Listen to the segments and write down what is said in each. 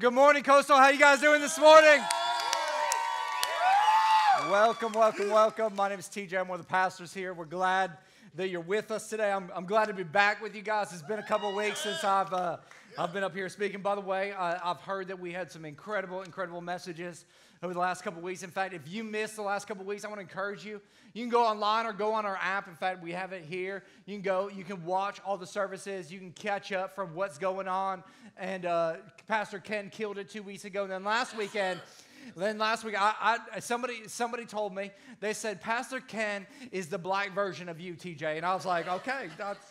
Good morning, Coastal. How you guys doing this morning? Welcome, welcome, welcome. My name is TJ. I'm one of the pastors here. We're glad that you're with us today. I'm, I'm glad to be back with you guys. It's been a couple weeks since I've uh, I've been up here speaking. By the way, I, I've heard that we had some incredible, incredible messages over the last couple weeks. In fact, if you missed the last couple weeks, I want to encourage you. You can go online or go on our app. In fact, we have it here. You can go, you can watch all the services, you can catch up from what's going on. And uh, Pastor Ken killed it two weeks ago. And then last weekend, then last week, I, I, somebody, somebody told me, they said, Pastor Ken is the black version of you, TJ. And I was like, okay, that's,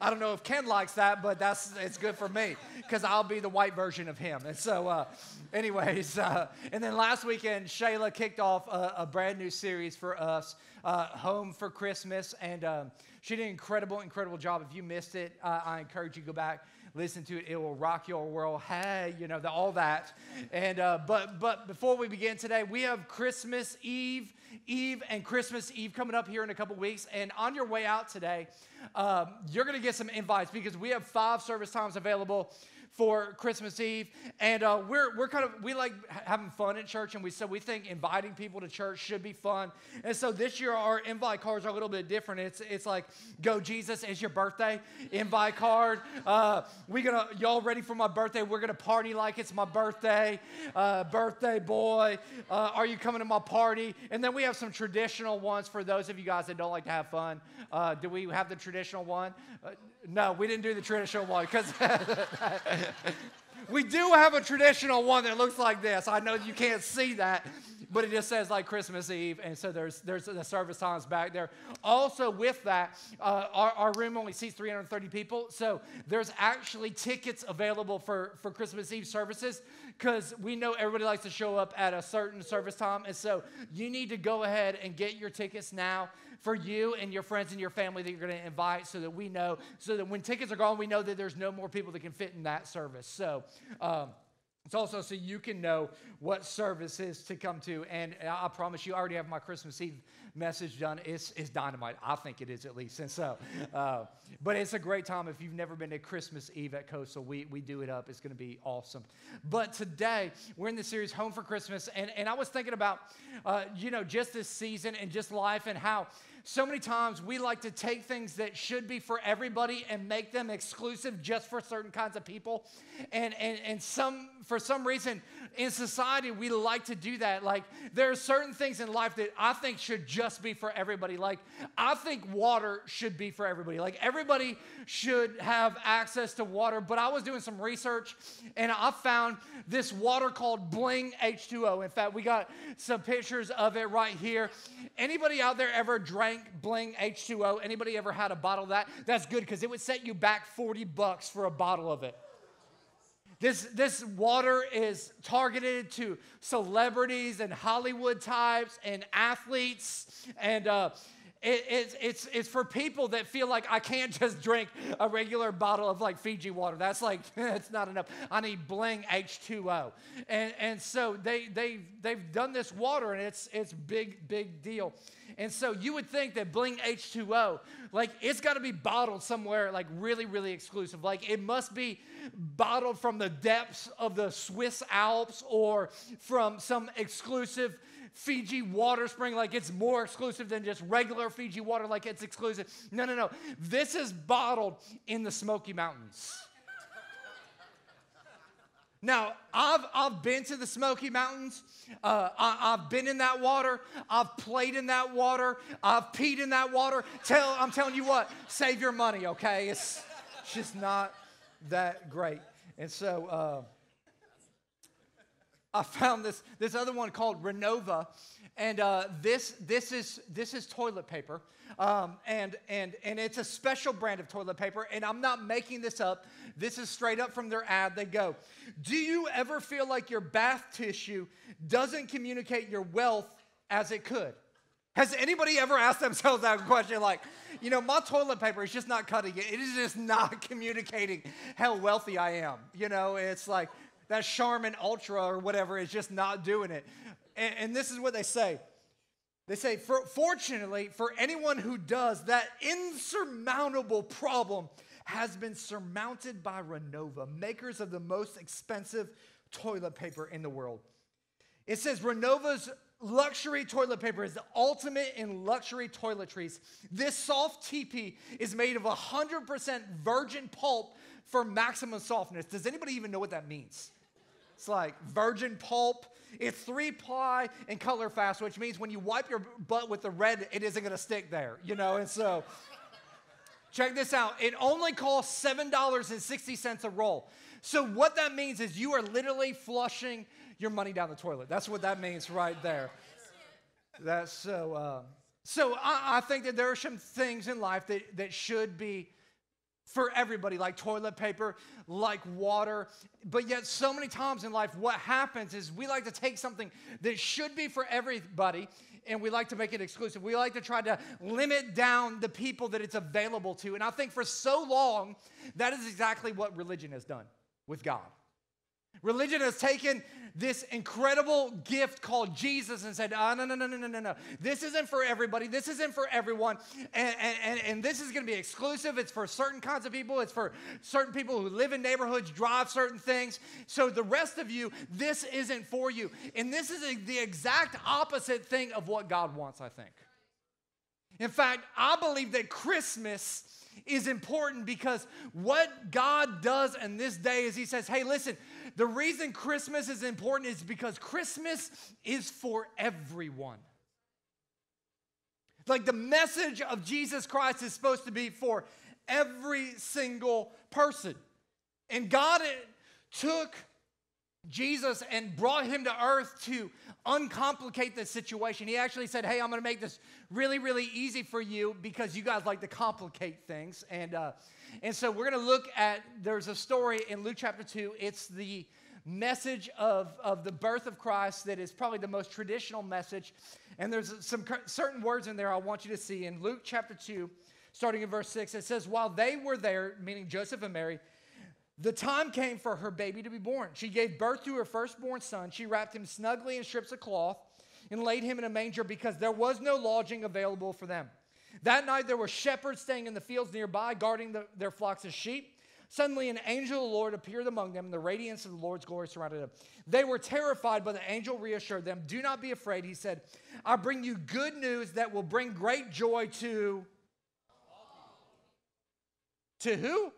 I don't know if Ken likes that, but that's it's good for me because I'll be the white version of him. And so, uh, anyways, uh, and then last weekend, Shayla kicked off a, a brand new series for us, uh, Home for Christmas, and um, she did an incredible, incredible job. If you missed it, I encourage you to go back listen to it. It will rock your world. Hey, you know, the, all that. And uh, but but before we begin today, we have Christmas Eve, Eve and Christmas Eve coming up here in a couple weeks. And on your way out today, um, you're to get some invites because we have five service times available for Christmas Eve, and uh, we're we're kind of we like having fun at church, and we so we think inviting people to church should be fun, and so this year our invite cards are a little bit different. It's it's like go Jesus, it's your birthday invite card. Uh, we gonna y'all ready for my birthday? We're gonna party like it's my birthday, uh, birthday boy. Uh, are you coming to my party? And then we have some traditional ones for those of you guys that don't like to have fun. Uh, do we have the traditional one? No, we didn't do the traditional one because we do have a traditional one that looks like this. I know you can't see that, but it just says like Christmas Eve, and so there's there's the service times back there. Also, with that, uh, our, our room only seats 330 people, so there's actually tickets available for for Christmas Eve services because we know everybody likes to show up at a certain service time, and so you need to go ahead and get your tickets now for you and your friends and your family that you're going to invite so that we know, so that when tickets are gone, we know that there's no more people that can fit in that service. So, um, it's also so you can know what services to come to. And I promise you, I already have my Christmas Eve message done. It's, it's dynamite. I think it is at least. And so, uh, but it's a great time. If you've never been to Christmas Eve at Coastal, we, we do it up. It's going to be awesome. But today, we're in the series Home for Christmas. And, and I was thinking about, uh, you know, just this season and just life and how so many times we like to take things that should be for everybody and make them exclusive just for certain kinds of people. And, and, and some, for some reason in society, we like to do that. Like there are certain things in life that I think should just be for everybody. Like I think water should be for everybody. Like everybody should have access to water. But I was doing some research and I found this water called Bling H2O. In fact, we got some pictures of it right here. Anybody out there ever drank Bling H2O. Anybody ever had a bottle of that? That's good because it would set you back 40 bucks for a bottle of it. This, this water is targeted to celebrities and Hollywood types and athletes and uh, it, it's, it's, it's for people that feel like I can't just drink a regular bottle of like Fiji water. That's like, it's not enough. I need Bling H2O. And, and so they, they, they've done this water and it's, it's big, big deal. And so you would think that Bling H2O, like it's got to be bottled somewhere like really, really exclusive. Like it must be bottled from the depths of the Swiss Alps or from some exclusive Fiji water spring like it's more exclusive than just regular Fiji water like it's exclusive. No, no, no. This is bottled in the Smoky Mountains. Now, I've, I've been to the Smoky Mountains. Uh, I, have been in that water. I've played in that water. I've peed in that water. Tell, I'm telling you what, save your money, okay? It's just not that great. And so, uh, I found this, this other one called Renova, and uh, this, this, is, this is toilet paper. Um, and, and, and it's a special brand of toilet paper, and I'm not making this up. This is straight up from their ad. They go, Do you ever feel like your bath tissue doesn't communicate your wealth as it could? Has anybody ever asked themselves that question? Like, you know, my toilet paper is just not cutting it. It is just not communicating how wealthy I am. You know, it's like, that Charmin Ultra or whatever is just not doing it. And, and this is what they say. They say, for, fortunately, for anyone who does, that insurmountable problem has been surmounted by Renova, makers of the most expensive toilet paper in the world. It says Renova's luxury toilet paper is the ultimate in luxury toiletries. This soft TP is made of 100% virgin pulp for maximum softness. Does anybody even know what that means? It's like virgin pulp. It's three ply and color fast, which means when you wipe your butt with the red, it isn't gonna stick there, you know? And so, check this out. It only costs $7.60 a roll. So, what that means is you are literally flushing your money down the toilet. That's what that means right there. That's so. Uh, so I, I, think that there are some things in life that, that should be for everybody, like toilet paper, like water. But yet, so many times in life, what happens is we like to take something that should be for everybody and we like to make it exclusive. We like to try to limit down the people that it's available to. And I think for so long, that is exactly what religion has done with God. Religion has taken this incredible gift called Jesus and said, oh, no, no, no, no, no, no, no. This isn't for everybody. This isn't for everyone. And, and, and this is going to be exclusive. It's for certain kinds of people. It's for certain people who live in neighborhoods, drive certain things. So the rest of you, this isn't for you. And this is a, the exact opposite thing of what God wants, I think. In fact, I believe that Christmas is important because what God does in this day is He says, hey, listen, the reason Christmas is important is because Christmas is for everyone. Like the message of Jesus Christ is supposed to be for every single person. And God took Jesus and brought him to earth to uncomplicate the situation. He actually said, Hey, I'm going to make this really, really easy for you because you guys like to complicate things. And, uh, and so we're going to look at, there's a story in Luke chapter 2. It's the message of, of the birth of Christ that is probably the most traditional message. And there's some certain words in there I want you to see. In Luke chapter 2, starting in verse 6, it says, While they were there, meaning Joseph and Mary, the time came for her baby to be born. She gave birth to her firstborn son. She wrapped him snugly in strips of cloth and laid him in a manger because there was no lodging available for them. That night there were shepherds staying in the fields nearby, guarding the, their flocks of sheep. Suddenly, an angel of the Lord appeared among them, and the radiance of the Lord's glory surrounded them. They were terrified, but the angel reassured them. Do not be afraid, he said. I bring you good news that will bring great joy to. To who?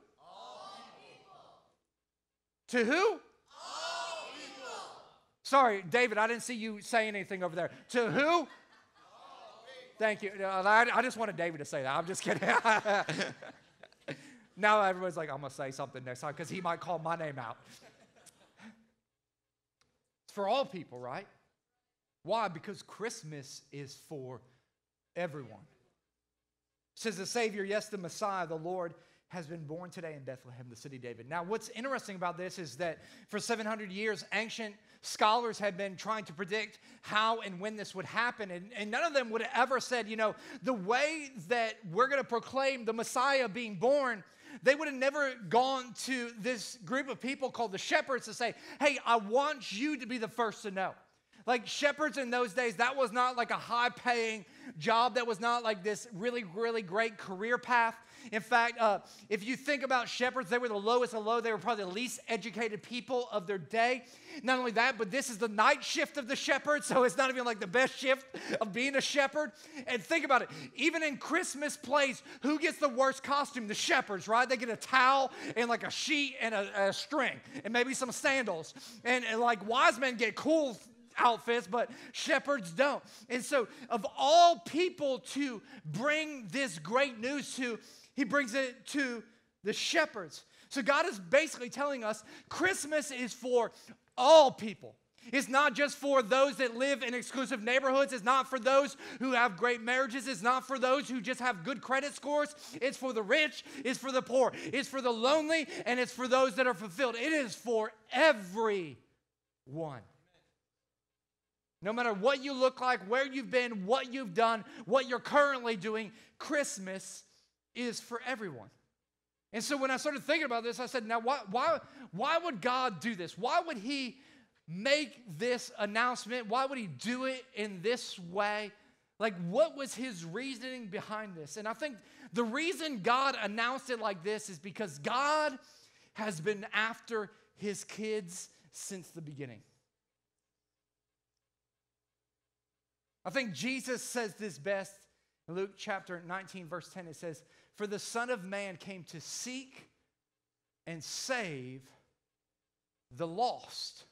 To who? Sorry, David, I didn't see you say anything over there. To who? Thank you. I, I just wanted David to say that. I'm just kidding. now everyone's like, I'm going to say something next time because he might call my name out. It's for all people, right? Why? Because Christmas is for everyone. Says the Savior, yes, the Messiah, the Lord has been born today in Bethlehem, the city of David. Now, what's interesting about this is that for 700 years, ancient scholars have been trying to predict how and when this would happen. And, and none of them would have ever said, you know, the way that we're going to proclaim the Messiah being born they would have never gone to this group of people called the shepherds to say, Hey, I want you to be the first to know. Like shepherds in those days, that was not like a high paying job. That was not like this really, really great career path. In fact, uh, if you think about shepherds, they were the lowest of low. They were probably the least educated people of their day. Not only that, but this is the night shift of the shepherd, so it's not even like the best shift of being a shepherd. And think about it even in Christmas plays, who gets the worst costume? The shepherds, right? They get a towel and like a sheet and a, a string and maybe some sandals. And, and like wise men get cool outfits, but shepherds don't. And so, of all people to bring this great news to, he brings it to the shepherds. So, God is basically telling us Christmas is for all people. It's not just for those that live in exclusive neighborhoods. It's not for those who have great marriages. It's not for those who just have good credit scores. It's for the rich. It's for the poor. It's for the lonely. And it's for those that are fulfilled. It is for everyone. No matter what you look like, where you've been, what you've done, what you're currently doing, Christmas is for everyone. And so when I started thinking about this, I said, now why, why, why would God do this? Why would He make this announcement? Why would He do it in this way? Like, what was His reasoning behind this? And I think the reason God announced it like this is because God has been after His kids' since the beginning. I think Jesus says this best in Luke chapter 19, verse 10. It says, For the Son of Man came to seek and save the lost.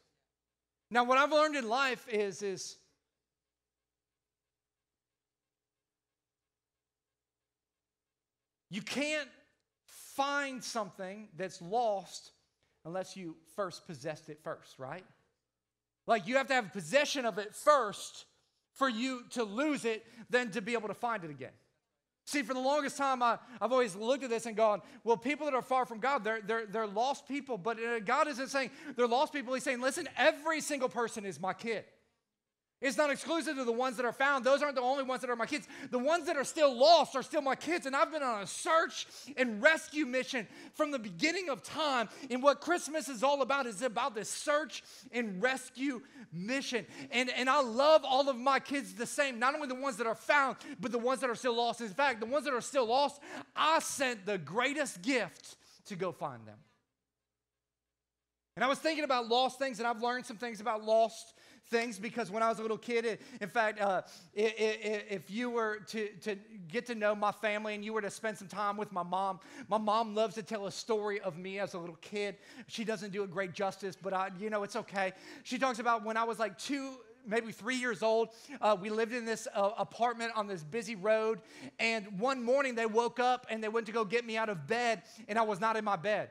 Now, what I've learned in life is, is you can't find something that's lost unless you first possessed it first, right? Like you have to have possession of it first for you to lose it than to be able to find it again. See, for the longest time, I, have always looked at this and gone, well, people that are far from God, they're, they're, they're lost people. But uh, God isn't saying they're lost people. He's saying, listen, every single person is my kid. It's not exclusive to the ones that are found. Those aren't the only ones that are my kids. The ones that are still lost are still my kids. And I've been on a search and rescue mission from the beginning of time. And what Christmas is all about is about this search and rescue mission. And, and I love all of my kids the same, not only the ones that are found, but the ones that are still lost. In fact, the ones that are still lost, I sent the greatest gift to go find them. And I was thinking about lost things, and I've learned some things about lost things because when I was a little kid, in fact, uh, if you were to, to get to know my family and you were to spend some time with my mom, my mom loves to tell a story of me as a little kid. She doesn't do it great justice, but I, you know, it's okay. She talks about when I was like two, maybe three years old. Uh, we lived in this uh, apartment on this busy road. And one morning they woke up and they went to go get me out of bed, and I was not in my bed.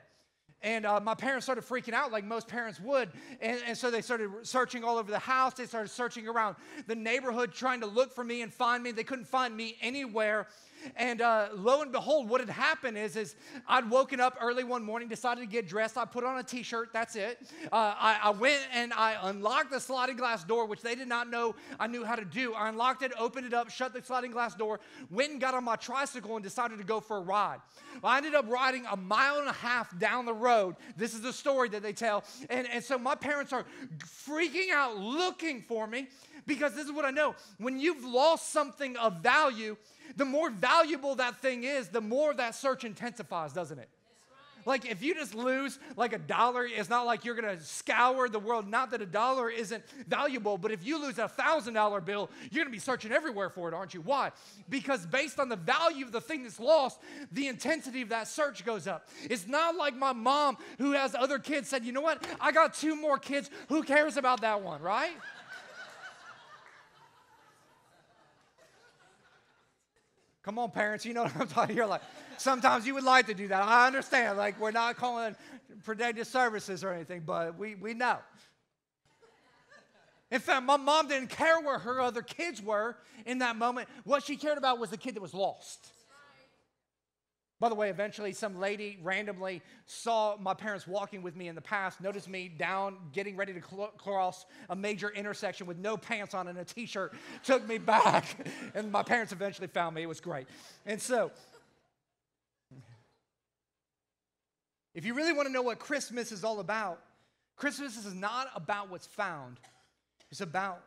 And uh, my parents started freaking out like most parents would. And, and so they started searching all over the house. They started searching around the neighborhood trying to look for me and find me. They couldn't find me anywhere. And uh, lo and behold, what had happened is, is I'd woken up early one morning, decided to get dressed. I put on a t-shirt. That's it. Uh, I, I, went and I unlocked the sliding glass door, which they did not know I knew how to do. I unlocked it, opened it up, shut the sliding glass door, went and got on my tricycle and decided to go for a ride. Well, I ended up riding a mile and a half down the road. This is the story that they tell. And, and so my parents are freaking out looking for me because this is what I know. When you've lost something of value, the more valuable that thing is, the more that search intensifies, doesn't it? Like if you just lose like a dollar, it's not like you're gonna scour the world. Not that a dollar isn't valuable, but if you lose a thousand dollar bill, you're gonna be searching everywhere for it, aren't you? Why? Because based on the value of the thing that's lost, the intensity of that search goes up. It's not like my mom who has other kids said, you know what? I got two more kids. Who cares about that one, right? Come on, parents, you know what I'm talking. You're like, sometimes you would like to do that. I understand. Like, we're not calling protective services or anything, but we, we know. In fact, my mom didn't care where her other kids were in that moment. What she cared about was the kid that was lost. By the way, eventually some lady randomly saw my parents walking with me in the past, noticed me down getting ready to cl- cross a major intersection with no pants on and a t shirt, took me back, and my parents eventually found me. It was great. And so, if you really want to know what Christmas is all about, Christmas is not about what's found, it's about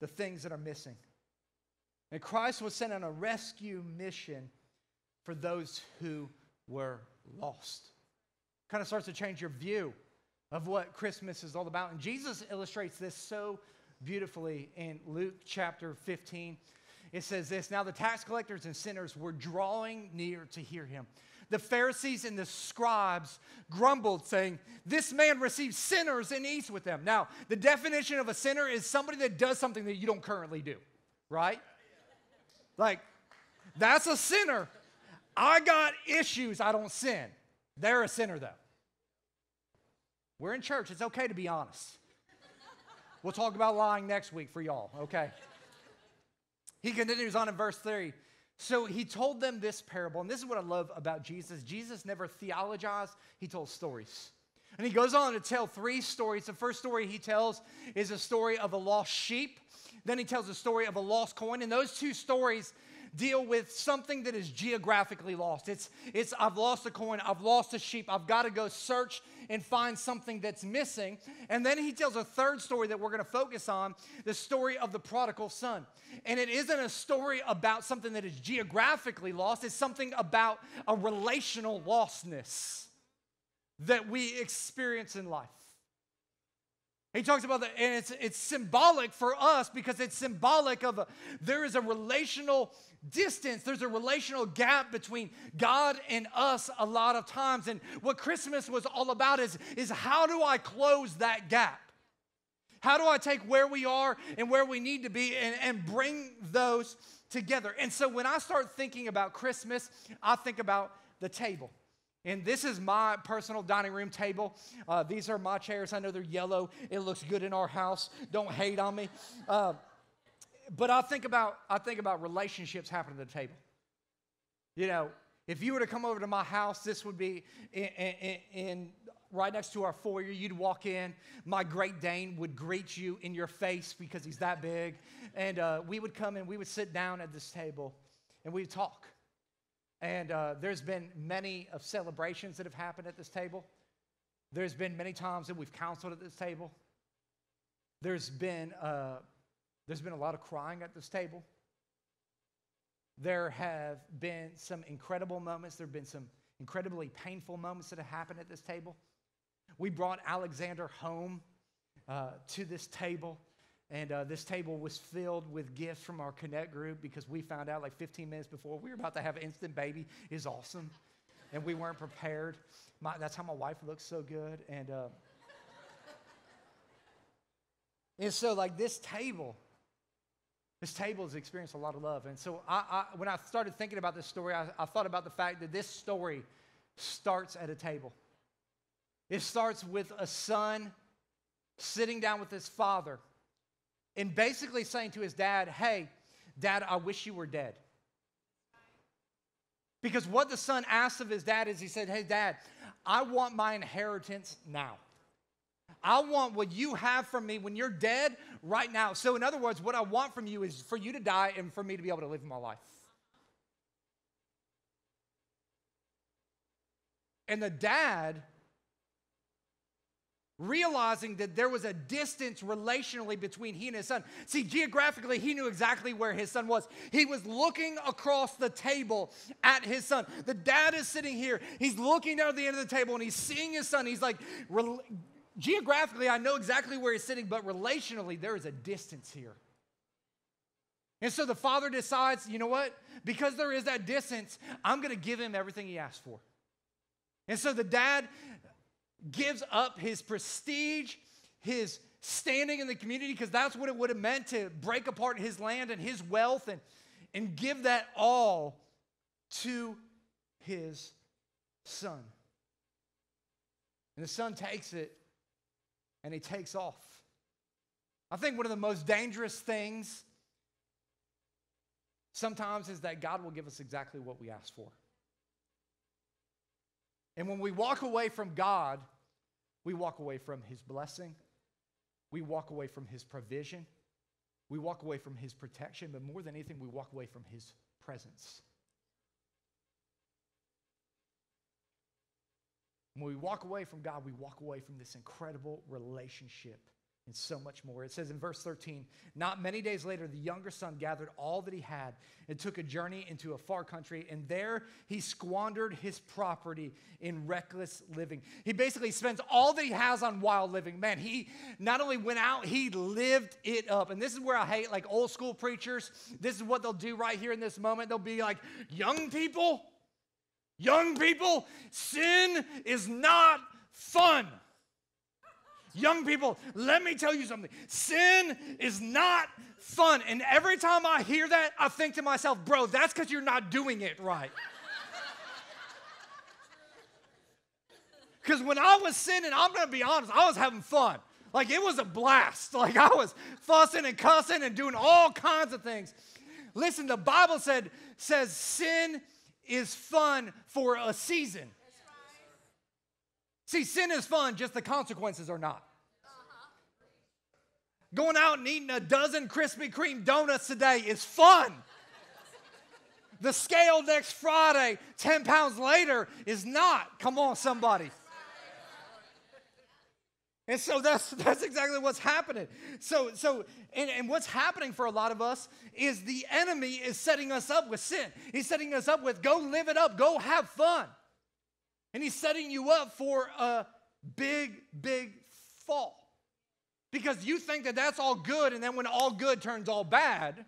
the things that are missing. And Christ was sent on a rescue mission for those who were lost. Kind of starts to change your view of what Christmas is all about. And Jesus illustrates this so beautifully in Luke chapter 15. It says this Now the tax collectors and sinners were drawing near to hear him. The Pharisees and the scribes grumbled, saying, This man receives sinners and eats with them. Now, the definition of a sinner is somebody that does something that you don't currently do, right? Like, that's a sinner. I got issues, I don't sin. They're a sinner, though. We're in church, it's okay to be honest. We'll talk about lying next week for y'all, okay? He continues on in verse 3. So he told them this parable, and this is what I love about Jesus. Jesus never theologized, he told stories. And he goes on to tell three stories. The first story he tells is a story of a lost sheep. Then he tells a story of a lost coin. And those two stories deal with something that is geographically lost. It's, it's I've lost a coin, I've lost a sheep, I've got to go search and find something that's missing. And then he tells a third story that we're going to focus on the story of the prodigal son. And it isn't a story about something that is geographically lost, it's something about a relational lostness that we experience in life. He talks about that, and it's, it's symbolic for us because it's symbolic of a, there is a relational distance, there's a relational gap between God and us a lot of times. And what Christmas was all about is, is how do I close that gap? How do I take where we are and where we need to be and, and bring those together? And so when I start thinking about Christmas, I think about the table. And this is my personal dining room table. Uh, these are my chairs. I know they're yellow. It looks good in our house. Don't hate on me. Uh, but I think about I think about relationships happening at the table. You know, if you were to come over to my house, this would be in, in, in right next to our foyer. You'd walk in. My Great Dane would greet you in your face because he's that big, and uh, we would come in. We would sit down at this table, and we'd talk. And uh, there's been many of celebrations that have happened at this table. There's been many times that we've counseled at this table. There's been, uh, there's been a lot of crying at this table. There have been some incredible moments. There have been some incredibly painful moments that have happened at this table. We brought Alexander home uh, to this table. And uh, this table was filled with gifts from our Connect group because we found out like 15 minutes before we were about to have an instant baby is awesome. And we weren't prepared. My, that's how my wife looks so good. And, uh, and so, like, this table, this table has experienced a lot of love. And so, I, I, when I started thinking about this story, I, I thought about the fact that this story starts at a table. It starts with a son sitting down with his father and basically saying to his dad, Hey, dad, I wish you were dead. Because what the son asked of his dad is he said, Hey, dad, I want my inheritance now. I want what you have from me when you're dead right now. So, in other words, what I want from you is for you to die and for me to be able to live my life. And the dad realizing that there was a distance relationally between he and his son. See, geographically, he knew exactly where his son was. He was looking across the table at his son. The dad is sitting here. He's looking down at the end of the table and he's seeing his son. He's like, geographically, I know exactly where he's sitting, but relationally, there is a distance here. And so the father decides, you know what? Because there is that distance, I'm going to give him everything he asked for. And so the dad gives up his prestige, his standing in the community, because that's what it would have meant to break apart his land and his wealth and, and give that all to his son. And the son takes it and he takes off. I think one of the most dangerous things sometimes is that God will give us exactly what we ask for. And when we walk away from God, we walk away from His blessing, we walk away from His provision, we walk away from His protection, but more than anything, we walk away from His presence. When we walk away from God, we walk away from this incredible relationship and so much more. It says in verse 13, not many days later, the younger son gathered all that he had and took a journey into a far country, and there he squandered his property in reckless living. He basically spends all that he has on wild living. Man, he not only went out, he lived it up. And this is where I hate like old school preachers. This is what they'll do right here in this moment. They'll be like, young people, young people, sin is not fun. Young people, let me tell you something. Sin is not fun. And every time I hear that, I think to myself, bro, that's because you're not doing it right. Because when I was sinning, I'm going to be honest, I was having fun. Like it was a blast. Like I was fussing and cussing and doing all kinds of things. Listen, the Bible said says sin is fun for a season. See, sin is fun, just the consequences are not. Going out and eating a dozen Krispy Kreme donuts today is fun. The scale next Friday, 10 pounds later, is not. Come on, somebody. And so that's, that's exactly what's happening. So, so and, and what's happening for a lot of us is the enemy is setting us up with sin. He's setting us up with go live it up, go have fun. And he's setting you up for a big, big fall. Because you think that that's all good, and then when all good turns all bad,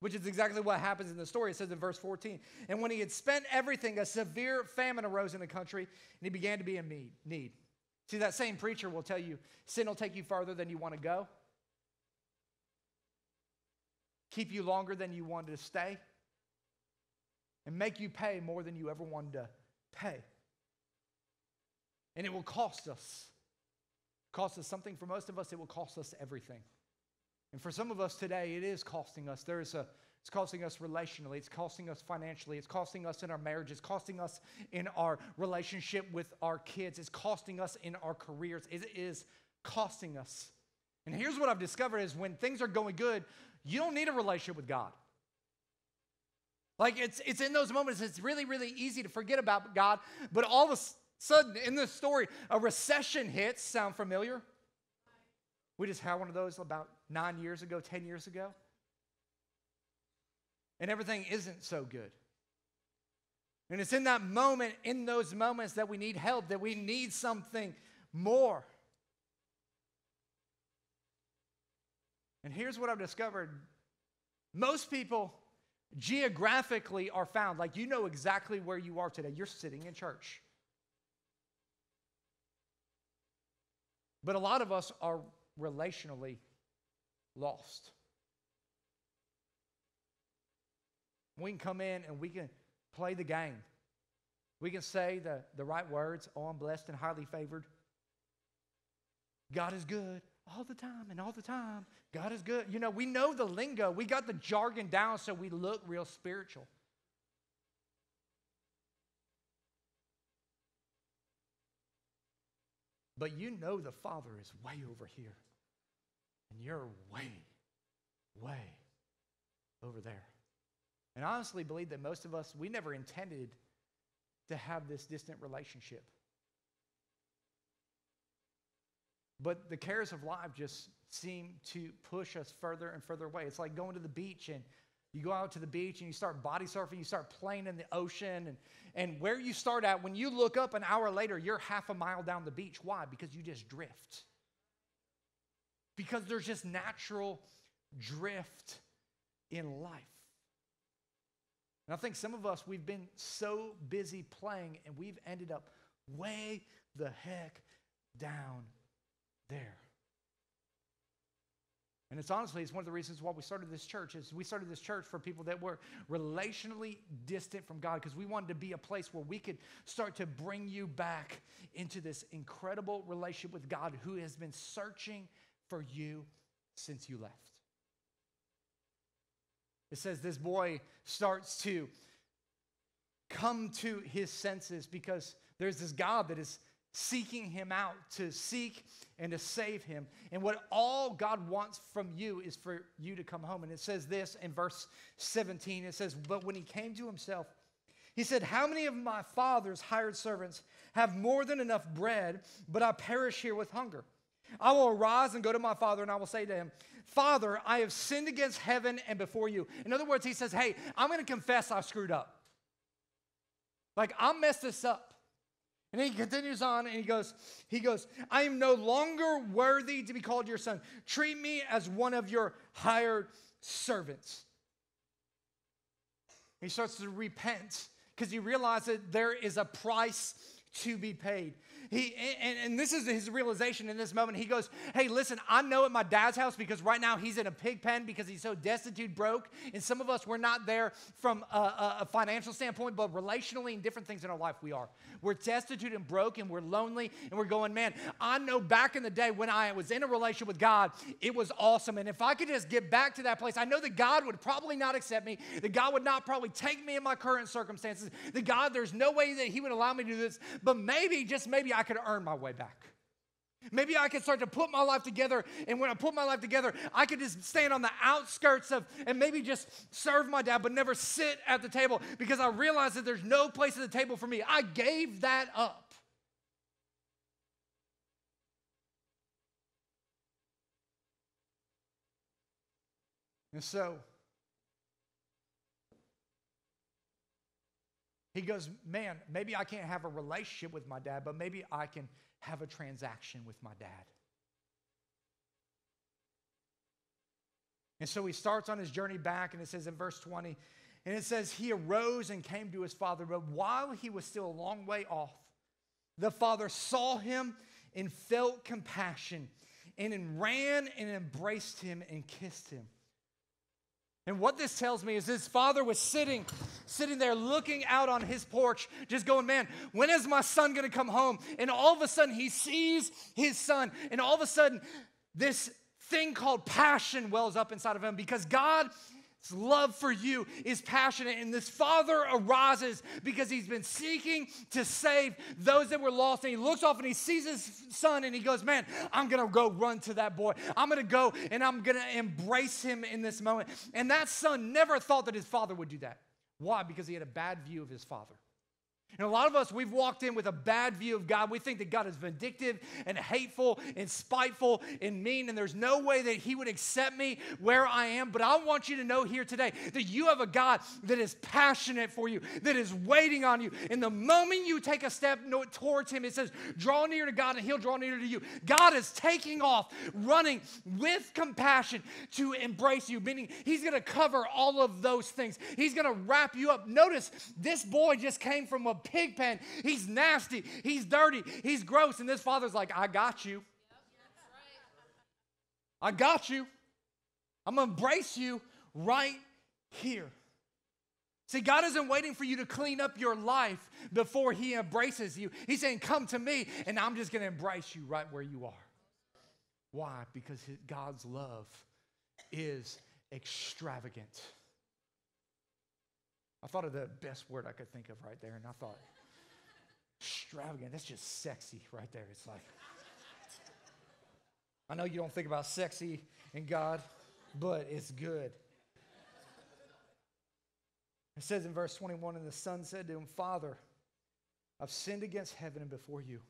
which is exactly what happens in the story. It says in verse 14, and when he had spent everything, a severe famine arose in the country, and he began to be in need. See, that same preacher will tell you sin will take you farther than you want to go, keep you longer than you wanted to stay, and make you pay more than you ever wanted to pay. And it will cost us. Cost us something. For most of us, it will cost us everything. And for some of us today, it is costing us. There is a it's costing us relationally. It's costing us financially. It's costing us in our marriage. It's costing us in our relationship with our kids. It's costing us in our careers. It is costing us. And here's what I've discovered is when things are going good, you don't need a relationship with God. Like it's it's in those moments it's really really easy to forget about God, but all of a sudden in this story a recession hits. Sound familiar? We just had one of those about 9 years ago, 10 years ago. And everything isn't so good. And it's in that moment, in those moments, that we need help, that we need something more. And here's what I've discovered most people geographically are found, like you know exactly where you are today. You're sitting in church. But a lot of us are relationally lost. We can come in and we can play the game. We can say the, the right words, oh, I'm blessed and highly favored. God is good all the time and all the time. God is good. You know, we know the lingo, we got the jargon down so we look real spiritual. But you know the Father is way over here, and you're way, way over there. And I honestly believe that most of us, we never intended to have this distant relationship. But the cares of life just seem to push us further and further away. It's like going to the beach and you go out to the beach and you start body surfing, you start playing in the ocean, and, and where you start at, when you look up an hour later, you're half a mile down the beach. Why? Because you just drift. Because there's just natural drift in life. And I think some of us, we've been so busy playing and we've ended up way the heck down there. And it's honestly, it's one of the reasons why we started this church is we started this church for people that were relationally distant from God because we wanted to be a place where we could start to bring you back into this incredible relationship with God who has been searching for you since you left. It says this boy starts to come to his senses because there's this God that is seeking him out to seek and to save him. And what all God wants from you is for you to come home. And it says this in verse 17 it says, But when he came to himself, he said, How many of my father's hired servants have more than enough bread, but I perish here with hunger? I will arise and go to my father, and I will say to him, Father, I have sinned against heaven and before you. In other words, he says, Hey, I'm going to confess I screwed up. Like, I messed this up. And he continues on and he goes, he goes, I am no longer worthy to be called your son. Treat me as one of your hired servants. He starts to repent because he realizes there is a price to be paid. He, and, and this is his realization in this moment. He goes, Hey, listen, I know at my dad's house because right now he's in a pig pen because he's so destitute, broke. And some of us, we're not there from a, a financial standpoint, but relationally and different things in our life, we are. We're destitute and broke and we're lonely and we're going, Man, I know back in the day when I was in a relationship with God, it was awesome. And if I could just get back to that place, I know that God would probably not accept me, that God would not probably take me in my current circumstances, that God, there's no way that He would allow me to do this, but maybe, just maybe, I could earn my way back. Maybe I could start to put my life together, and when I put my life together, I could just stand on the outskirts of and maybe just serve my dad, but never sit at the table because I realized that there's no place at the table for me. I gave that up. And so, He goes, Man, maybe I can't have a relationship with my dad, but maybe I can have a transaction with my dad. And so he starts on his journey back, and it says in verse 20, and it says, He arose and came to his father, but while he was still a long way off, the father saw him and felt compassion and ran and embraced him and kissed him. And what this tells me is his father was sitting, sitting there looking out on his porch, just going, Man, when is my son gonna come home? And all of a sudden he sees his son, and all of a sudden this thing called passion wells up inside of him because God his love for you is passionate, and this father arises because he's been seeking to save those that were lost. And he looks off and he sees his son and he goes, Man, I'm gonna go run to that boy. I'm gonna go and I'm gonna embrace him in this moment. And that son never thought that his father would do that. Why? Because he had a bad view of his father. And a lot of us, we've walked in with a bad view of God. We think that God is vindictive and hateful and spiteful and mean, and there's no way that He would accept me where I am. But I want you to know here today that you have a God that is passionate for you, that is waiting on you. And the moment you take a step towards Him, it says, draw near to God and He'll draw near to you. God is taking off, running with compassion to embrace you, meaning He's going to cover all of those things. He's going to wrap you up. Notice this boy just came from a pig pen. He's nasty. He's dirty. He's gross. And this father's like, I got you. I got you. I'm going to embrace you right here. See, God isn't waiting for you to clean up your life before He embraces you. He's saying, Come to me, and I'm just going to embrace you right where you are. Why? Because God's love is extravagant. I thought of the best word I could think of right there, and I thought, extravagant, that's just sexy right there. It's like, I know you don't think about sexy in God, but it's good. It says in verse 21 And the son said to him, Father, I've sinned against heaven and before you.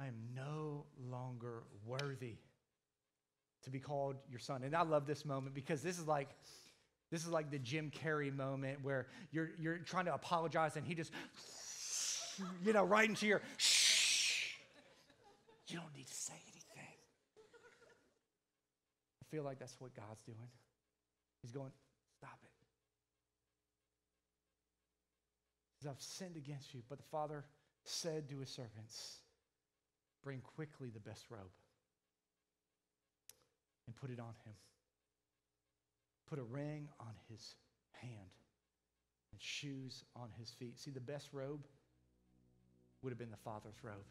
I am no longer worthy to be called your son. And I love this moment because this is like this is like the Jim Carrey moment where you're, you're trying to apologize and he just, you know, right into your, shh. You don't need to say anything. I feel like that's what God's doing. He's going, stop it. Says, I've sinned against you. But the Father said to his servants, Bring quickly the best robe and put it on him put a ring on his hand and shoes on his feet. See, the best robe would have been the father's robe.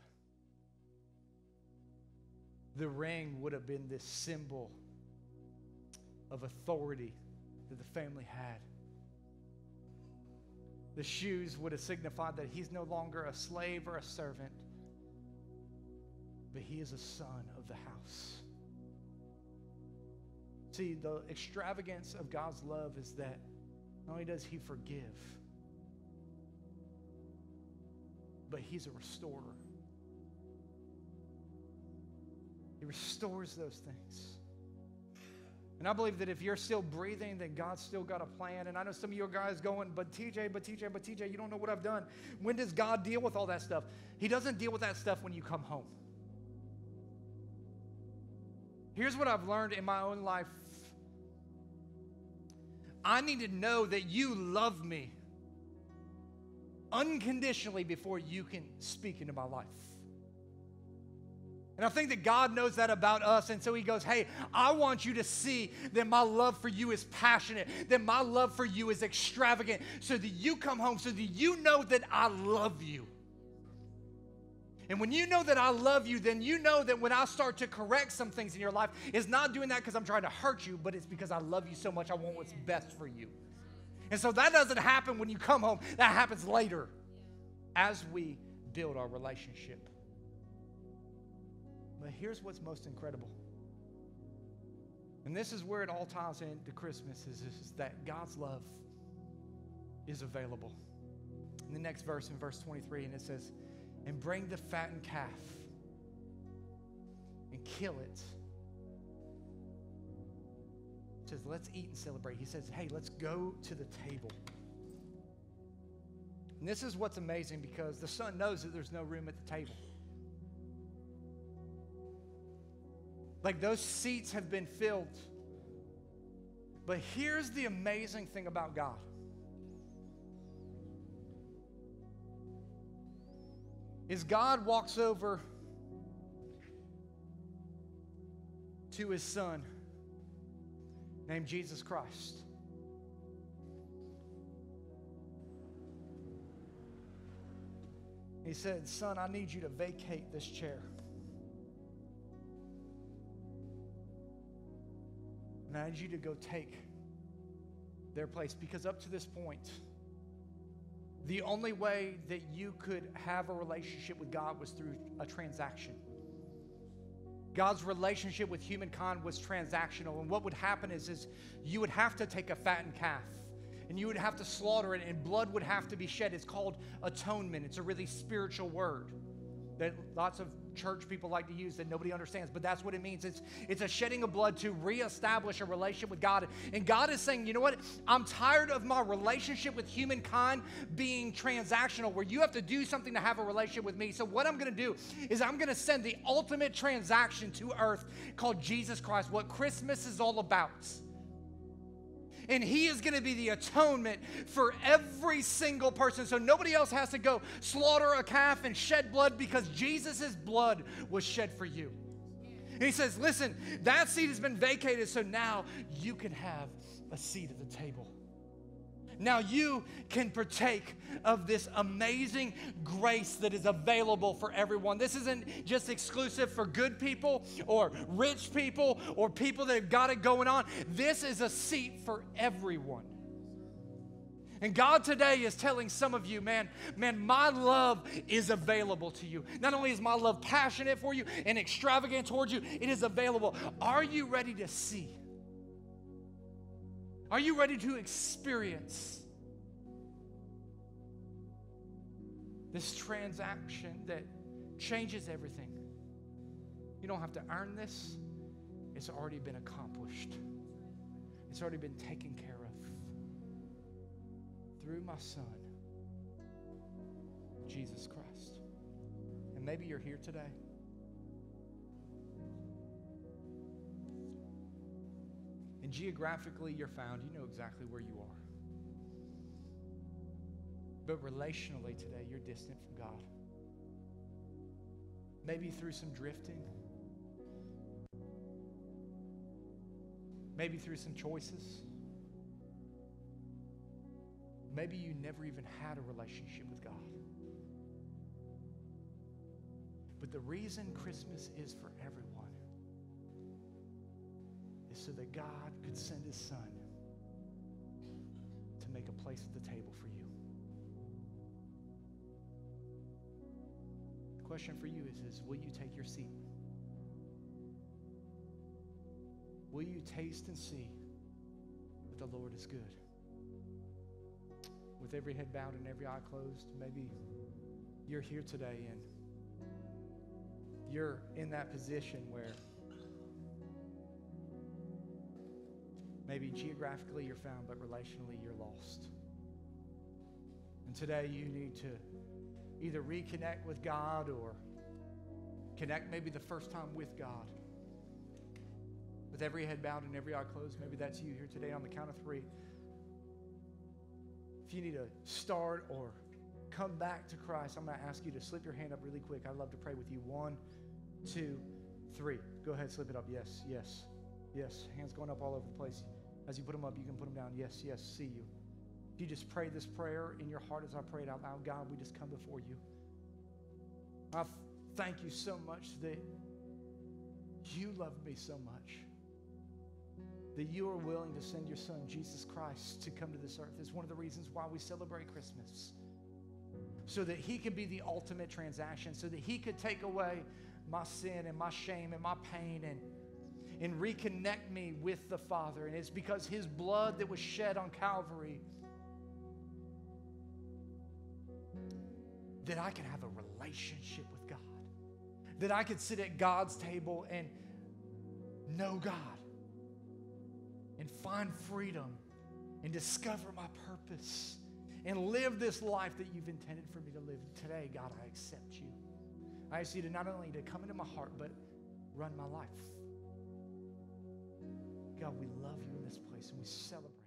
The ring would have been this symbol of authority that the family had. The shoes would have signified that he's no longer a slave or a servant, but he is a son of the house. See, the extravagance of God's love is that not only does He forgive, but He's a restorer. He restores those things. And I believe that if you're still breathing, then God's still got a plan. And I know some of you guys going, but TJ, but TJ, but TJ, you don't know what I've done. When does God deal with all that stuff? He doesn't deal with that stuff when you come home. Here's what I've learned in my own life I need to know that you love me unconditionally before you can speak into my life. And I think that God knows that about us. And so He goes, Hey, I want you to see that my love for you is passionate, that my love for you is extravagant, so that you come home, so that you know that I love you. And when you know that I love you, then you know that when I start to correct some things in your life, it's not doing that because I'm trying to hurt you, but it's because I love you so much, I want what's best for you. And so that doesn't happen when you come home, that happens later as we build our relationship. But here's what's most incredible. And this is where it all ties into Christmas is, is that God's love is available. In the next verse, in verse 23, and it says, and bring the fattened calf and kill it. He says, let's eat and celebrate. He says, hey, let's go to the table. And this is what's amazing because the son knows that there's no room at the table. Like those seats have been filled. But here's the amazing thing about God. Is God walks over to his son named Jesus Christ. He said, Son, I need you to vacate this chair. And I need you to go take their place because up to this point, the only way that you could have a relationship with God was through a transaction. God's relationship with humankind was transactional. And what would happen is, is you would have to take a fattened calf and you would have to slaughter it, and blood would have to be shed. It's called atonement. It's a really spiritual word that lots of church people like to use that nobody understands, but that's what it means. It's, it's a shedding of blood to reestablish a relationship with God. And God is saying, you know what? I'm tired of my relationship with humankind being transactional, where you have to do something to have a relationship with me. So, what I'm going to do is I'm going to send the ultimate transaction to earth called Jesus Christ, what Christmas is all about and He is going to be the atonement for every single person. So nobody else has to go slaughter a calf and shed blood because Jesus' blood was shed for you. And He says, Listen, that seat has been vacated, so now you can have a seat at the table. Now you can partake of this amazing grace that is available for everyone. This isn't just exclusive for good people or rich people or people that have got it going on. This is a seat for everyone. And God today is telling some of you, man, man, my love is available to you. Not only is my love passionate for you and extravagant towards you, it is available. Are you ready to see? Are you ready to experience this transaction that changes everything? You don't have to earn this, it's already been accomplished, it's already been taken care of through my Son, Jesus Christ. And maybe you're here today. And geographically you're found, you know exactly where you are. But relationally today, you're distant from God. Maybe through some drifting, maybe through some choices. Maybe you never even had a relationship with God. But the reason Christmas is for everyone so that God could send his son to make a place at the table for you. The question for you is, is will you take your seat? Will you taste and see that the Lord is good? With every head bowed and every eye closed, maybe you're here today and you're in that position where Maybe geographically you're found, but relationally you're lost. And today you need to either reconnect with God or connect maybe the first time with God. With every head bowed and every eye closed, maybe that's you here today on the count of three. If you need to start or come back to Christ, I'm going to ask you to slip your hand up really quick. I'd love to pray with you. One, two, three. Go ahead, slip it up. Yes, yes, yes. Hands going up all over the place. As you put them up, you can put them down. Yes, yes, see you. If you just pray this prayer in your heart as I pray it out loud, God, we just come before you. I thank you so much that you love me so much. That you are willing to send your son, Jesus Christ, to come to this earth. Is one of the reasons why we celebrate Christmas. So that he could be the ultimate transaction, so that he could take away my sin and my shame and my pain and and reconnect me with the Father. And it's because His blood that was shed on Calvary that I can have a relationship with God, that I could sit at God's table and know God and find freedom and discover my purpose and live this life that you've intended for me to live. Today, God, I accept you. I ask you to not only to come into my heart, but run my life. God, we love you in this place and we celebrate.